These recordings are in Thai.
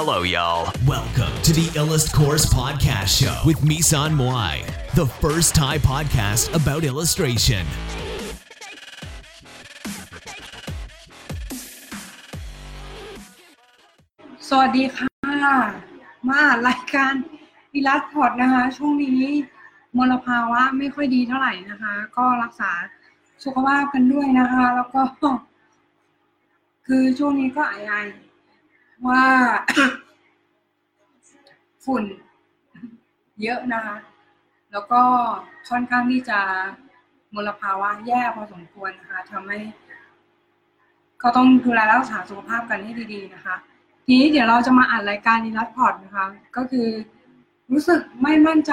Hello, y'all. Welcome to the Illust Course Podcast Show with Misan Moai, the first Thai podcast about illustration. สวัสดีค่ะ มารายการอิลัสพอร์ตนะคะ ช่วงนี้มลภาวะไม่ค่อยดีเท่าไหร่นะคะ ก็รักษาสุขภาพกันด้วยนะคะ แล้วก็ คือช่วงนี้ก็อายๆ ว่าฝุ่นเยอะนะคะ แล้วก็ค่อนข้างที่จะมลภาวะแย่พอสมควรนะคะทำให้ ก็ต้องดูแลรักษาสุขภาพกันให้ดีๆนะคะ ทีนี้เดี๋ยวเราจะมาอ่านรายการนิรัตพอร์ตนะคะ ก็คือรู้สึกไม่มั่นใจ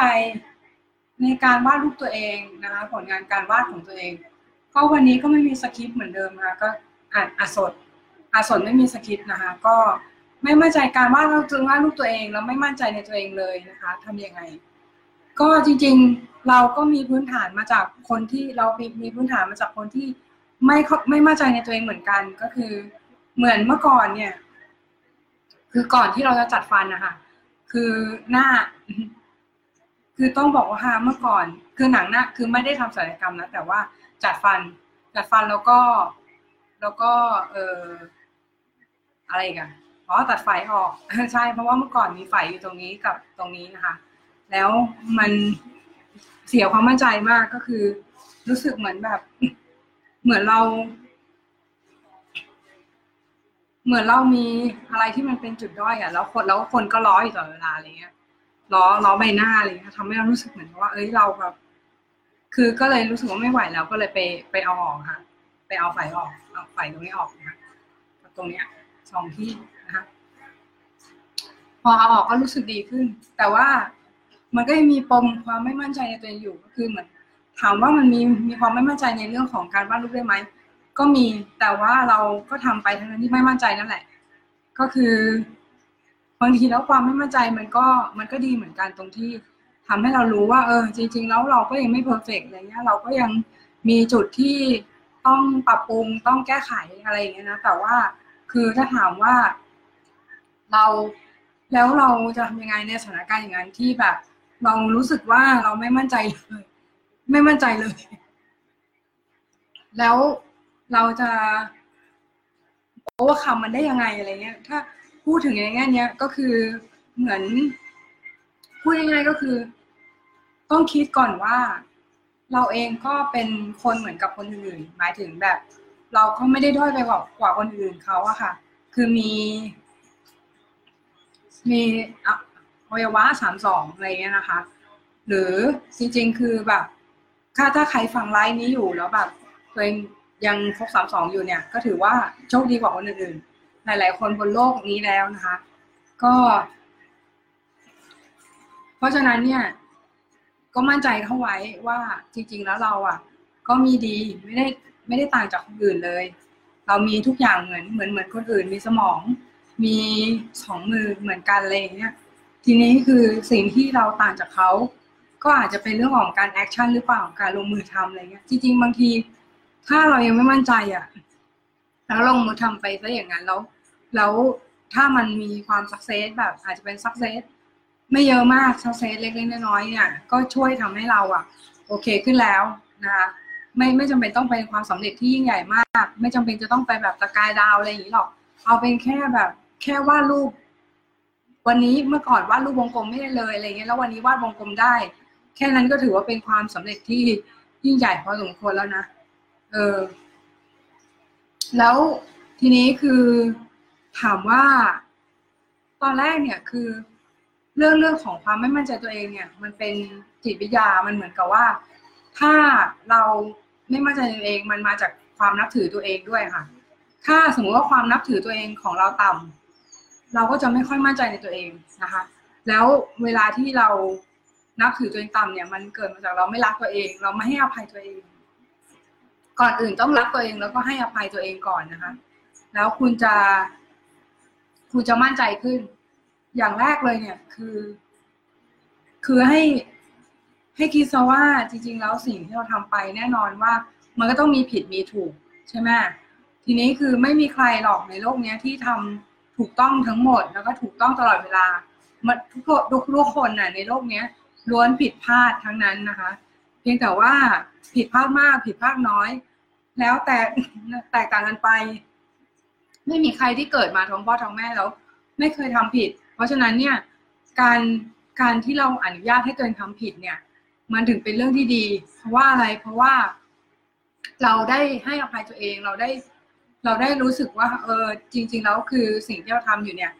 ในการวาดรูปตัวเองนะคะ ผลงานการวาดของตัวเอง ก็วันนี้ก็ไม่มีสคริปต์เหมือนเดิมนะคะก็อ่านอาสดอาสดไม่มีสคริปต์นะคะ ก็ ไม่มั่นใจการวาดรูปวาดรูปตัวเองแล้วไม่มั่นใจในตัวเองเลยนะคะทำยังไง ก็จริงๆเราก็มีพื้นฐานมาจากคนที่เรามีมีพื้นฐานมาจากคนที่ไม่ไม่มั่นใจในตัวเองเหมือนกัน ก็คือเหมือนเมื่อก่อนเนี่ย คือก่อนที่เราจะจัดฟันนะคะคือหน้า คือต้องบอกว่าเมื่อก่อน คือหนังหน้าคือไม่ได้ทำศัลยกรรมนะแต่ว่าจัดฟันจัดฟันแล้วก็ แล้วก็ เอออะไรกัน อ๋อตัดไฟออกใช่ เพราะว่าเมื่อก่อนมีไฟอยู่ตรงนี้กับตรงนี้นะคะ แล้วมันเสียความมั่นใจมากก็คือ รู้สึกเหมือนแบบ เหมือนเรา เหมือนเรามีอะไรที่มันเป็นจุดด้อยอะแล้วคนแล้วคนก็ล้ออยู่ตลอดเวลาอะไรเงี้ยล้อล้อใบหน้าอะไรเงี้ยทำให้เรารู้สึกเหมือนว่า เอ้ยเราแบบคือก็เลยรู้สึกว่าไม่ไหวแล้วก็เลยไปไปเอาออกค่ะ ไปเอาไฟออกเอาไฟตรงนี้ออกนะตรงเนี้ยสองที่ พอเอาออกก็รู้สึกดีขึ้น แต่ว่ามันก็ยังมีปมความไม่มั่นใจในตัวเองอยู่ก็คือเหมือนถามว่ามันมีมีความไม่มั่นใจในเรื่องของการวาดรูปได้ไหมก็มีแต่ว่าเราก็ทำไปทั้งนั้นที่ไม่มั่นใจนั่นแหละ ก็คือบางทีแล้วความไม่มั่นใจมันก็มันก็ดีเหมือนกันตรงที่ทำให้เรารู้ว่า เออ จริง ๆ แล้วเราก็ยังไม่เพอร์เฟกต์อะไรเงี้ยเราก็ยังมีจุดที่ต้องปรับปรุงต้องแก้ไขอะไรอย่างเงี้ยนะแต่ว่าคือถ้าถามว่า เรา แล้วเราจะทำยังไงในสถานการณ์อย่างนั้นที่แบบ เรารู้สึกว่าเราไม่มั่นใจเลยไม่มั่นใจเลย แล้วเราจะโอ้คำมันได้ยังไงอะไรเงี้ย ถ้าพูดถึงในแง่เนี้ยก็คือเหมือน พูดง่ายๆก็คือ ต้องคิดก่อนว่า เราเองก็เป็นคนเหมือนกับคนอื่น หมายถึงแบบ เราก็ไม่ได้ด้อยไปกว่าคนอื่นเขาอะค่ะ คือมี มีอวัยวะสามสองอะไรเงี้ยนะคะ หรือจริงๆคือแบบถ้าถ้าใครฟังไลฟ์นี้อยู่แล้วแบบตัวเองยังครบสามสองอยู่เนี่ย ก็ถือว่าโชคดีกว่าคนอื่นๆ หลาย ๆ คนบนโลกนี้แล้วนะคะ ก็ เพราะฉะนั้นเนี่ย ก็มั่นใจเข้าไว้ว่าจริง ๆ แล้วเราอะ ก็มีดีไม่ได้ไม่ได้ต่างจากคนอื่นเลย เรามีทุกอย่างเหมือนเหมือนเหมือนคนอื่นมีสมอง มีสองมือเหมือนกันอะไรอย่างเงี้ยทีนี้คือสิ่งที่เราต่างจากเขาก็อาจจะเป็นเรื่องของการ action หรือเปล่าการลงมือทำอะไรเงี้ยจริงๆบางที ถ้าเรายังไม่มั่นใจอะแล้วลงมือทำไปซะอย่างนั้นแล้วแล้วถ้ามันมีความ success แบบอาจจะเป็น success ไม่เยอะมาก success เล็กๆน้อยๆเนี่ยก็ช่วยทำให้เราอะ โอเคขึ้นแล้วนะคะไม่ไม่จำเป็นต้องเป็นความสำเร็จที่ยิ่งใหญ่มาก ไม่จำเป็นจะต้องไปแบบตะกายดาวอะไรอย่างนี้หรอก เอาเป็นแค่แบบ แค่วาดรูป วันนี้เมื่อก่อนวาดรูปวงกลมไม่ได้เลยอะไรเงี้ยแล้ววันนี้วาดวงกลมได้ แค่นั้นก็ถือว่าเป็นความสำเร็จที่ยิ่งใหญ่พอสมควรแล้วนะเออ แล้วทีนี้คือถามว่า ตอนแรกเนี่ยคือ เรื่องเรื่องของความไม่มั่นใจตัวเองเนี่ย มันเป็นจิตวิทยามันเหมือนกับว่า ถ้าเราไม่มั่นใจตัวเองมันมาจากความนับถือตัวเองด้วยค่ะ ถ้าสมมติว่าความนับถือตัวเองของเราต่ำ เราก็จะไม่ค่อยมั่นใจในตัวเองนะคะ แล้วเวลาที่เรานับถือตัวเองต่ำเนี่ย มันเกิดมาจากเราไม่รักตัวเอง เราไม่ให้อภัยตัวเอง ก่อนอื่นต้องรักตัวเองแล้วก็ให้อภัยตัวเองก่อนนะคะ แล้วคุณจะ คุณจะมั่นใจขึ้น อย่างแรกเลยเนี่ยคือ คือให้ให้คิดซะว่าจริง ๆ แล้วสิ่งที่เราทำไปแน่นอนว่า มันก็ต้องมีผิดมีถูก ใช่ไหมทีนี้คือไม่มีใครหรอกในโลกเนี้ยที่ทำ ถูกต้องทั้งหมดแล้วก็ถูกต้องตลอดเวลามันทุกทุกทุกคนน่ะในโลกเนี้ยล้วนผิดพลาดทั้งนั้นนะคะ เพียงแต่ว่าผิดพลาดมากผิดพลาดน้อย แล้วแต่แตกต่างกันไป ไม่มีใครที่เกิดมาท้องพ่อท้องแม่แล้ว ไม่เคยทำผิด เพราะฉะนั้นเนี่ยการการที่เราอนุญาตให้ตัวเองทำผิดเนี่ย มันถึงเป็นเรื่องที่ดี เพราะว่าอะไรเพราะว่า เราได้ให้อภัยตัวเองเราได้ เราได้รู้สึกว่า เออ จริง ๆ แล้วคือสิ่งที่เราทำอยู่เนี่ย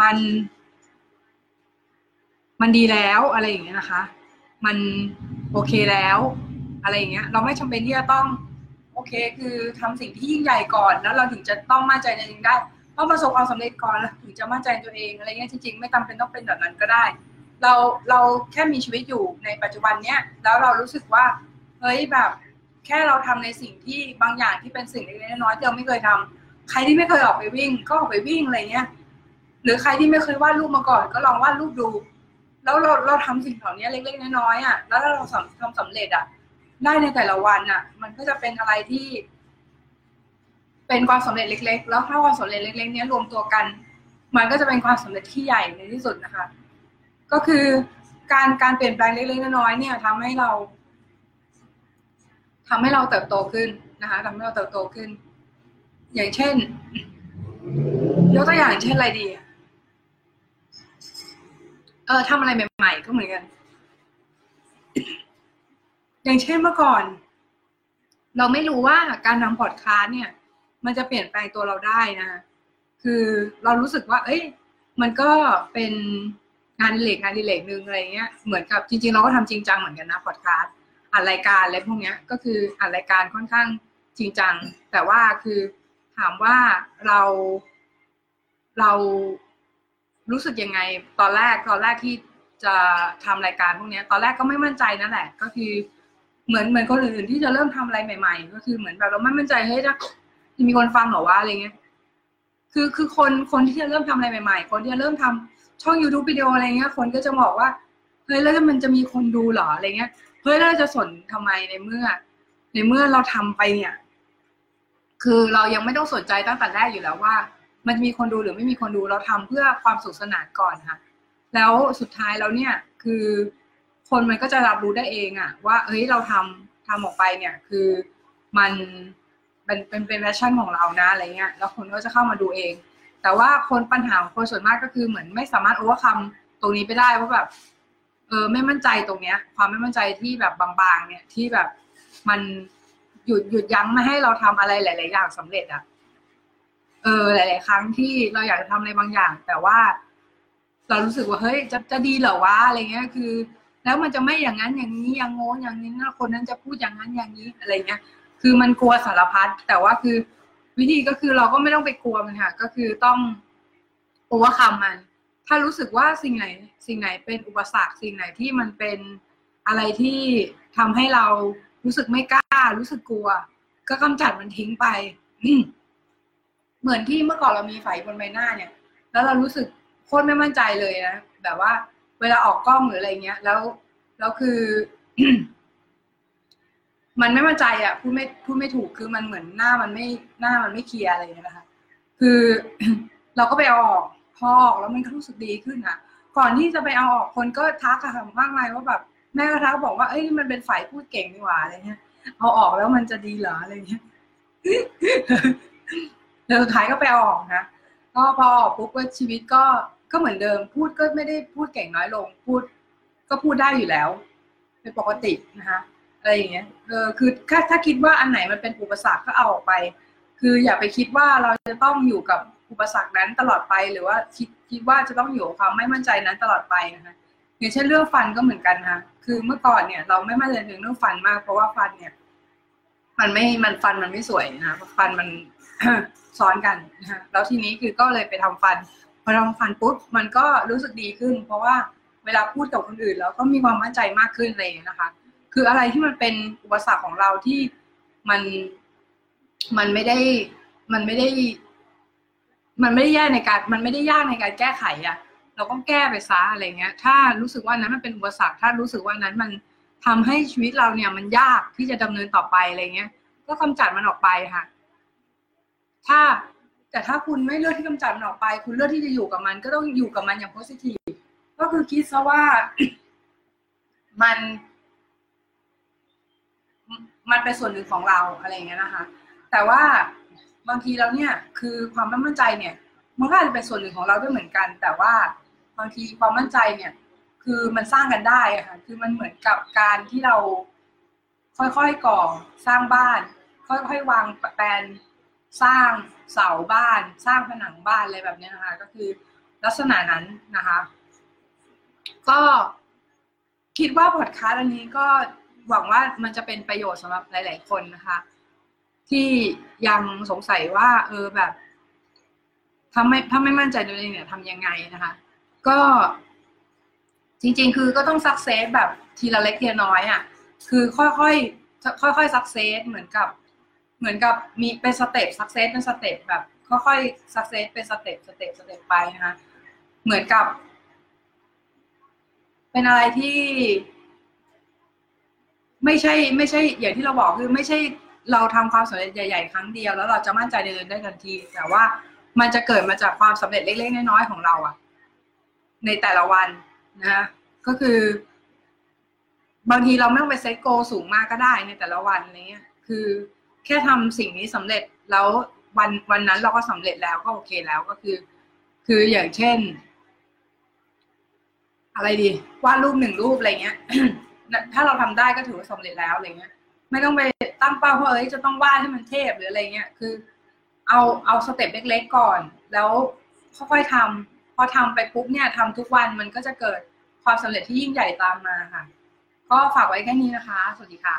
มัน มันดีแล้วอะไรอย่างเงี้ยนะคะ มันโอเคแล้ว อะไรอย่างเงี้ย เราไม่จำเป็นที่จะต้อง โอเค คือทำสิ่งที่ยิ่งใหญ่ก่อน แล้วเราถึงจะต้องมั่นใจในตัวเองได้ต้องประสบความสำเร็จก่อนแล้วถึงจะมั่นใจในตัวเองอะไรเงี้ยจริง ๆ ไม่จำเป็นต้องเป็นแบบนั้นก็ได้ เราเราแค่มีชีวิตอยู่ในปัจจุบันเนี้ยแล้วเรารู้สึกว่าเฮ้ยแบบ แค่เราทำในสิ่งที่บางอย่างที่เป็นสิ่งเล็กๆน้อยๆที่เราไม่เคยทำใครที่ไม่เคยออกไปวิ่ง ก็ออกไปวิ่งอะไรเงี้ยหรือใครที่ไม่เคยวาดรูปมาก่อน ก็ลองวาดรูปดู แล้วเราเราทำสิ่งเหล่านี้เล็กๆน้อยๆอะแล้วถ้าเราทำสำเร็จอะได้ในแต่ละวันอะ มันก็จะเป็นอะไรที่ เป็นความสำเร็จเล็ก ๆ แล้วถ้าความสำเร็จเล็กๆนี้รวมตัวกัน มันก็จะเป็นความสำเร็จที่ใหญ่ในที่สุดนะคะ ก็คือการการเปลี่ยนแปลงเล็กๆน้อยๆเนี่ยทำให้เรา ทำให้เราเติบโตขึ้นนะคะทำให้เราเติบโตขึ้น อย่างเช่น ยกตัวอย่างเช่นอะไรดี เออทำอะไรใหม่ๆก็เหมือนกัน อย่างเช่นเมื่อก่อน เราไม่รู้ว่าการทำพอดคาสต์เนี่ย มันจะเปลี่ยนแปลงตัวเราได้นะ คือเรารู้สึกว่า เอ้ย มันก็เป็นงานดิเลกงานดิเลกหนึ่งอะไรเงี้ย เหมือนกับจริง ๆ เราก็ทำจริงจังเหมือนกันนะพอดคาสต์ อ่านรายการอะไรพวกเนี้ยก็คืออ่านรายการค่อนข้างจริงจัง แต่ว่าคือถามว่าเราเรารู้สึกยังไง ตอนแรกตอนแรกที่จะทำรายการพวกนี้ตอนแรกก็ไม่มั่นใจนั่นแหละ ก็คือเหมือนเหมือนคนอื่นที่จะเริ่มทำอะไรใหม่ ๆ ก็คือเหมือนแบบเราไม่มั่นใจเฮ้ยจะมีคนฟังหรอวะอะไรเงี้ยคือคือคนคนที่จะเริ่มทำอะไรใหม่ ๆ คนที่จะเริ่มทำช่อง YouTube วิดีโออะไรเงี้ย คนก็จะบอกว่าเฮ้ยแล้วมันจะมีคนดูหรออะไรเงี้ย เฮ้ยแล้วจะสนทำไมในเมื่อ ในเมื่อเราทำไปเนี่ย คือเรายังไม่ต้องสนใจตั้งแต่แรกอยู่แล้วว่า มันมีคนดูหรือไม่มีคนดูเราทำเพื่อความสนุกสนานก่อนค่ะ แล้วสุดท้ายแล้วเนี่ย คือคนมันก็จะรับรู้ได้เองอะว่าเฮ้ยเราทำทำออกไปเนี่ย คือมันเป็นเป็นเป็น passion ของเรานะอะไรเงี้ยแล้วคนก็จะเข้ามาดูเอง แต่ว่าคนปัญหาของคนส่วนมากก็คือเหมือนไม่สามารถ overcome ตรงนี้ไปได้ว่าแบบ เออไม่มั่นใจตรงเนี้ย ความไม่มั่นใจที่แบบบางๆ เนี่ยที่แบบมันหยุดหยุดยั้งไม่ให้เราทำอะไรหลาย ๆ อย่างสำเร็จอะเออหลาย ๆ ครั้งที่เราอยากจะทำอะไรบางอย่าง แต่ว่า เรารู้สึกว่าเฮ้ยจะจะดีเหรอวะอะไรเงี้ยคือ แล้วมันจะไม่อย่างนั้นอย่างนี้อย่างโง้อย่างนี้นะคนนั้นจะพูดอย่างนั้นอย่างนี้อะไรเงี้ย คือมันกลัวสารพัดแต่ว่าคือวิธีก็คือเราก็ไม่ต้องไปกลัวมันค่ะ ก็คือต้องโอเวอร์คัมมัน ถ้ารู้สึกว่าสิ่งไหนสิ่งไหนเป็นอุปสรรคสิ่งไหนที่มันเป็นอะไรที่ทำให้เรารู้สึกไม่กล้า รู้สึกกลัว ก็กำจัดมันทิ้งไปเหมือนที่เมื่อก่อนเรามีไฝบนใบหน้าเนี่ย แล้วเรารู้สึกโคตรไม่มั่นใจเลยนะแบบว่า เวลาออกกล้องหรืออะไรเงี้ย แล้วแล้วคือ มันไม่มั่นใจอะพูดไม่พูดไม่ถูกคือมันเหมือนหน้ามันไม่หน้ามันไม่เคลียร์อะไรเงี้ยนะคะ คือเราก็ไปเอาออก พอออกแล้วมันก็รู้สึกดีขึ้นอะ ก่อนที่จะไปเอาออกคนก็ทักค่ะมากมายว่าแบบแม่ก็ทักบอกว่าเอ้ยมันเป็นฝ่ายพูดเก่งนี่หว่าอะไรเงี้ยเอาออกแล้วมันจะดีเหรออะไรเงี้ยแล้วสุดท้ายก็ไปเอาออกนะก็พอออกปุ๊บก็ชีวิตก็ก็เหมือนเดิม พูดก็ไม่ได้พูดเก่งน้อยลง พูด ก็พูดได้อยู่แล้ว เป็นปกตินะคะอะไรอย่างเงี้ยเออคือถ้าถ้าคิดว่าอันไหนมันเป็นอุปสรรคก็เอาออกไป คืออย่าไปคิดว่าเราจะต้องอยู่กับ อุปสรรคนั้นตลอดไปหรือว่าคิดคิดว่าจะต้องอยู่ความไม่มั่นใจนั้นตลอดไปนะคะอย่างเช่นเรื่องฟันก็เหมือนกันค่ะคือเมื่อก่อนเนี่ยเราไม่มั่นใจถึงเรื่องฟันมาก เพราะว่าฟันเนี่ย มันไม่มันฟันมันไม่สวยนะฟันมันซ้อนกันนะคะแล้วทีนี้คือก็เลยไปทำฟันพอทำฟันปุ๊บมันก็รู้สึกดีขึ้น เพราะว่าเวลาพูดกับคนอื่นแล้วก็มีความมั่นใจมากขึ้นเลยนะคะ คืออะไรที่มันเป็นอุปสรรคของเราที่มันมันไม่ได้มันไม่ได้ มันไม่ได้ยากในการมันไม่ได้ยากในการแก้ไขอะเราก็แก้ไปซะอะไรเงี้ย ถ้ารู้สึกว่านั้นมันเป็นอุปสรรคถ้ารู้สึกว่านั้นมันทำให้ชีวิตเราเนี่ย มันยากที่จะดำเนินต่อไปอะไรเงี้ย ก็กำจัดมันออกไปค่ะ ถ้าแต่ถ้าคุณไม่เลือกที่กำจัดมันออกไป คุณเลือกที่จะอยู่กับมัน ก็ต้องอยู่กับมันอย่างโพสิทีฟก็คือคิดซะว่ามัน มันเป็นส่วนหนึ่งของเราอะไรเงี้ยนะคะ แต่ว่า บางทีแล้วเนี่ยคือความไม่มั่นใจเนี่ยมันก็อาจจะเป็นส่วนหนึ่งของเราด้วยเหมือนกัน แต่ว่าบางทีความมั่นใจเนี่ยคือมันสร้างกันได้ค่ะคือมันเหมือนกับการที่เราค่อยๆก่อสร้างบ้าน ค่อยๆวางแปลนสร้างเสาบ้าน สร้างผนังบ้านอะไรแบบนี้นะคะก็คือลักษณะนั้นนะคะ ก็คิดว่าพอดแคสต์อันนี้ก็หวังว่ามันจะเป็นประโยชน์สำหรับหลาย ๆ คนนะคะ ที่ยังสงสัยว่า เออแบบถ้าไม่ถ้าไม่มั่นใจตัวเองเนี่ยทำยังไงนะคะ ก็จริง ๆ คือก็ต้อง success แบบทีละเล็กทีละน้อยอะ่ะ คือค่อยๆค่อยๆ success เหมือนกับ เหมือนกับมีเป็น step success เป็น step แบบ ค่อยๆ success เป็น step step step ไปนะคะเหมือนกับ เป็นอะไรที่ ไม่ใช่ ไม่ใช่ อย่างที่เราบอกคือไม่ใช่ เราทำความสำเร็จใหญ่ ๆ ครั้งเดียวแล้วเราจะมั่นใจเดินได้ทันที แต่ว่ามันจะเกิดมาจากความสำเร็จเล็ก ๆ น้อยๆของเราอะในแต่ละวันนะก็คือบางทีเราไม่ต้องไป set goal สูงมากก็ได้ในแต่ละวันอะไรเงี้ยคือแค่ทำสิ่งนี้สำเร็จแล้ววันวันนั้นเราก็สำเร็จแล้วก็โอเคแล้วก็คือ คืออย่างเช่น อะไรดีวาดรูปหนึ่งรูปอะไรเงี้ยถ้าเราทำได้ก็ถือว่าสำเร็จแล้วอะไรเงี้ย ไม่ต้องไปตั้งเป้าว่าเอ้ยจะต้องวาดให้มันเทพหรืออะไรเงี้ยคือ เอาเอาสเต็ปเล็ก ๆ ก่อน แล้วค่อยๆทำพอทำไปปุ๊บเนี่ยทำทุกวันมันก็จะเกิดความสำเร็จที่ยิ่งใหญ่ตามมาค่ะ ก็ฝากไว้แค่นี้นะคะ สวัสดีค่ะ